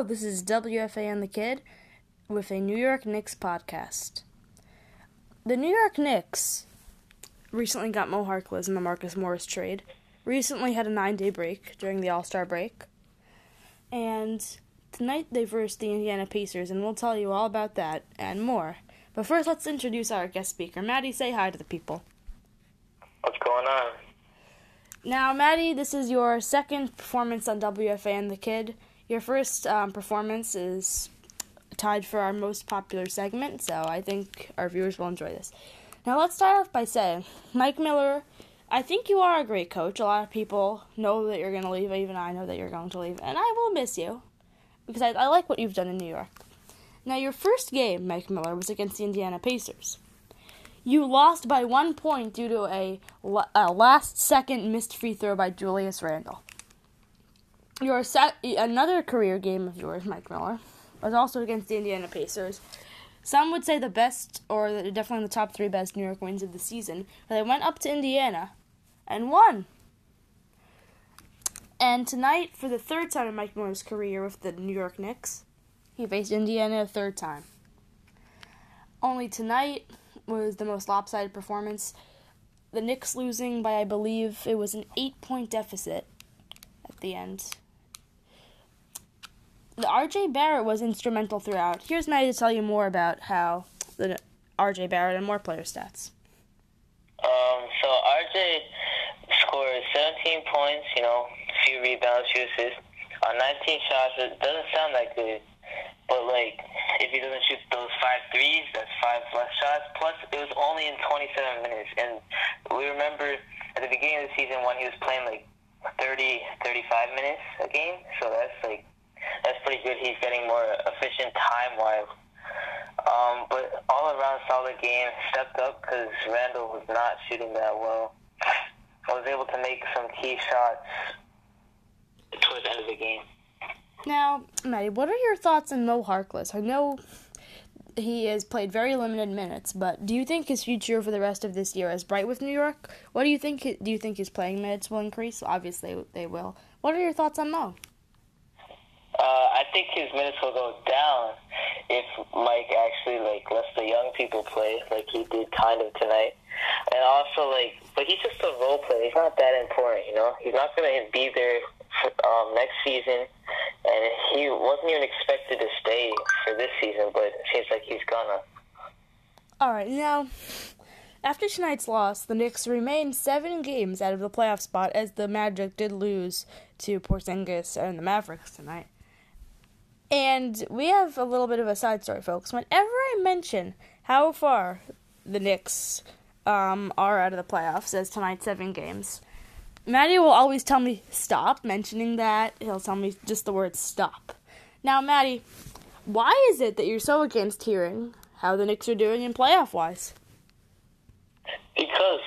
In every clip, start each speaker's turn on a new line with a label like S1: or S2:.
S1: Hello, this is WFA and the Kid with a New York Knicks podcast. The New York Knicks recently got Mo Harkless in the Marcus Morris trade. Recently had a nine day break during the All Star break. And tonight they versed the Indiana Pacers, and we'll tell you all about that and more. But first, let's introduce our guest speaker. Maddie, say hi to the people.
S2: What's going on?
S1: Now, Maddie, this is your second performance on WFA and the Kid. Your first um, performance is tied for our most popular segment, so I think our viewers will enjoy this. Now, let's start off by saying, Mike Miller, I think you are a great coach. A lot of people know that you're going to leave, even I know that you're going to leave, and I will miss you because I, I like what you've done in New York. Now, your first game, Mike Miller, was against the Indiana Pacers. You lost by one point due to a, a last second missed free throw by Julius Randle. Your set, another career game of yours, Mike Miller, was also against the Indiana Pacers. Some would say the best, or definitely the top three best New York wins of the season. They went up to Indiana and won. And tonight, for the third time in Mike Miller's career with the New York Knicks, he faced Indiana a third time. Only tonight, was the most lopsided performance. The Knicks losing by, I believe, it was an eight point deficit at the end. RJ Barrett was instrumental throughout. Here's Maddie to tell you more about how the RJ Barrett and more player stats.
S2: Um, so RJ scored 17 points, you know, a few rebounds, few assists on 19 shots. It doesn't sound that good, but like, if he doesn't shoot those five threes, that's five less shots. Plus, it was only in 27 minutes, and we remember at the beginning of the season when he was playing like 30, 35 minutes a game. So that's like that's pretty good. He's getting more efficient time wise. Um, but all around solid game. Stepped up because Randle was not shooting that well. I was able to make some key shots towards the end of the game.
S1: Now, Maddie, what are your thoughts on Mo Harkless? I know he has played very limited minutes, but do you think his future for the rest of this year is bright with New York? What do you think? Do you think his playing minutes will increase? Obviously, they will. What are your thoughts on Mo?
S2: Uh, I think his minutes will go down if Mike actually like lets the young people play, like he did kind of tonight. And also, like, but he's just a role player. He's not that important, you know. He's not gonna be there for, um, next season and he wasn't even expected to stay for this season, but it seems like he's gonna.
S1: All right, now after tonight's loss, the Knicks remain seven games out of the playoff spot, as the Magic did lose to Porzingis and the Mavericks tonight. And we have a little bit of a side story, folks. Whenever I mention how far the Knicks um, are out of the playoffs, as tonight's seven games, Maddie will always tell me stop mentioning that. He'll tell me just the word stop. Now, Maddie, why is it that you're so against hearing how the Knicks are doing in playoff wise?
S2: Because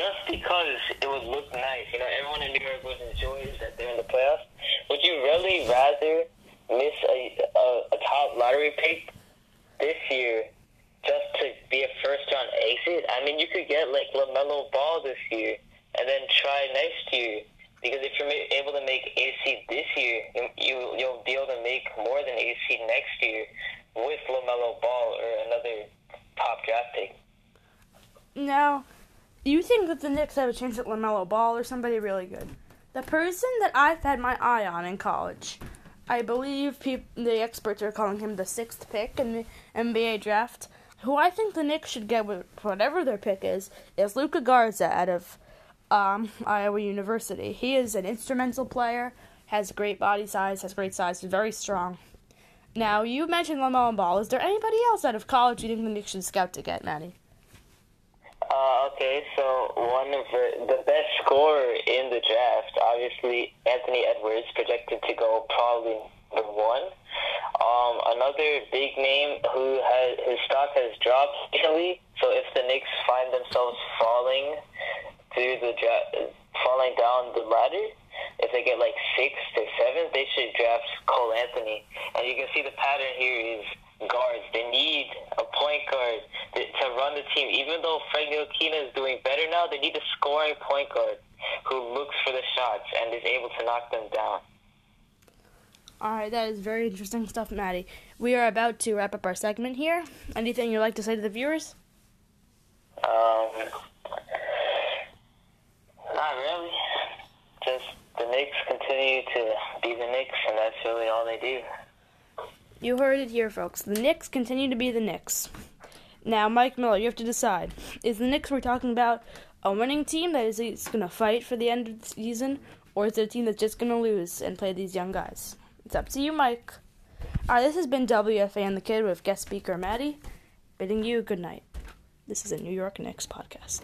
S2: just because it would look nice, you know, everyone in New York would enjoy that they're in the playoffs. Would you really rather miss a, a, a top lottery pick this year just to be a first round exit? I mean, you could get like LaMelo Ball this year and then try next year. Because if you're able to make AC this year, you you'll be able to make more than AC next year with LaMelo Ball or another top draft pick.
S1: Now, you think that the Knicks have a chance at LaMelo Ball or somebody really good? The person that I've had my eye on in college, I believe peop- the experts are calling him the sixth pick in the NBA draft. Who I think the Knicks should get with whatever their pick is is Luka Garza out of um, Iowa University. He is an instrumental player, has great body size, has great size, very strong. Now, you mentioned LaMelo Ball. Is there anybody else out of college you think the Knicks should scout to get, Maddie?
S2: Okay, so one of the, the best scorer in the draft, obviously Anthony Edwards, projected to go probably number one. Um, another big name who has his stock has dropped recently. So if the Knicks find themselves falling through the draft, falling down the ladder, if they get like sixth or seventh, they should draft Cole Anthony. And you can see the pattern here is guards. They need a point guard to run the team. Even though Frank Ntilikina is doing better now, they need a scoring point guard who looks for the shots and is able to knock them down.
S1: All right, that is very interesting stuff, Maddie. We are about to wrap up our segment here. Anything you'd like to say to the viewers?
S2: Um, not really. Just the Knicks continue to be the Knicks, and that's really all they do.
S1: You heard it here, folks. The Knicks continue to be the Knicks. Now, Mike Miller, you have to decide. Is the Knicks we're talking about a winning team that is going to fight for the end of the season, or is it a team that's just going to lose and play these young guys? It's up to you, Mike. All right, this has been WFA and the Kid with guest speaker Maddie, bidding you good night. This is a New York Knicks podcast.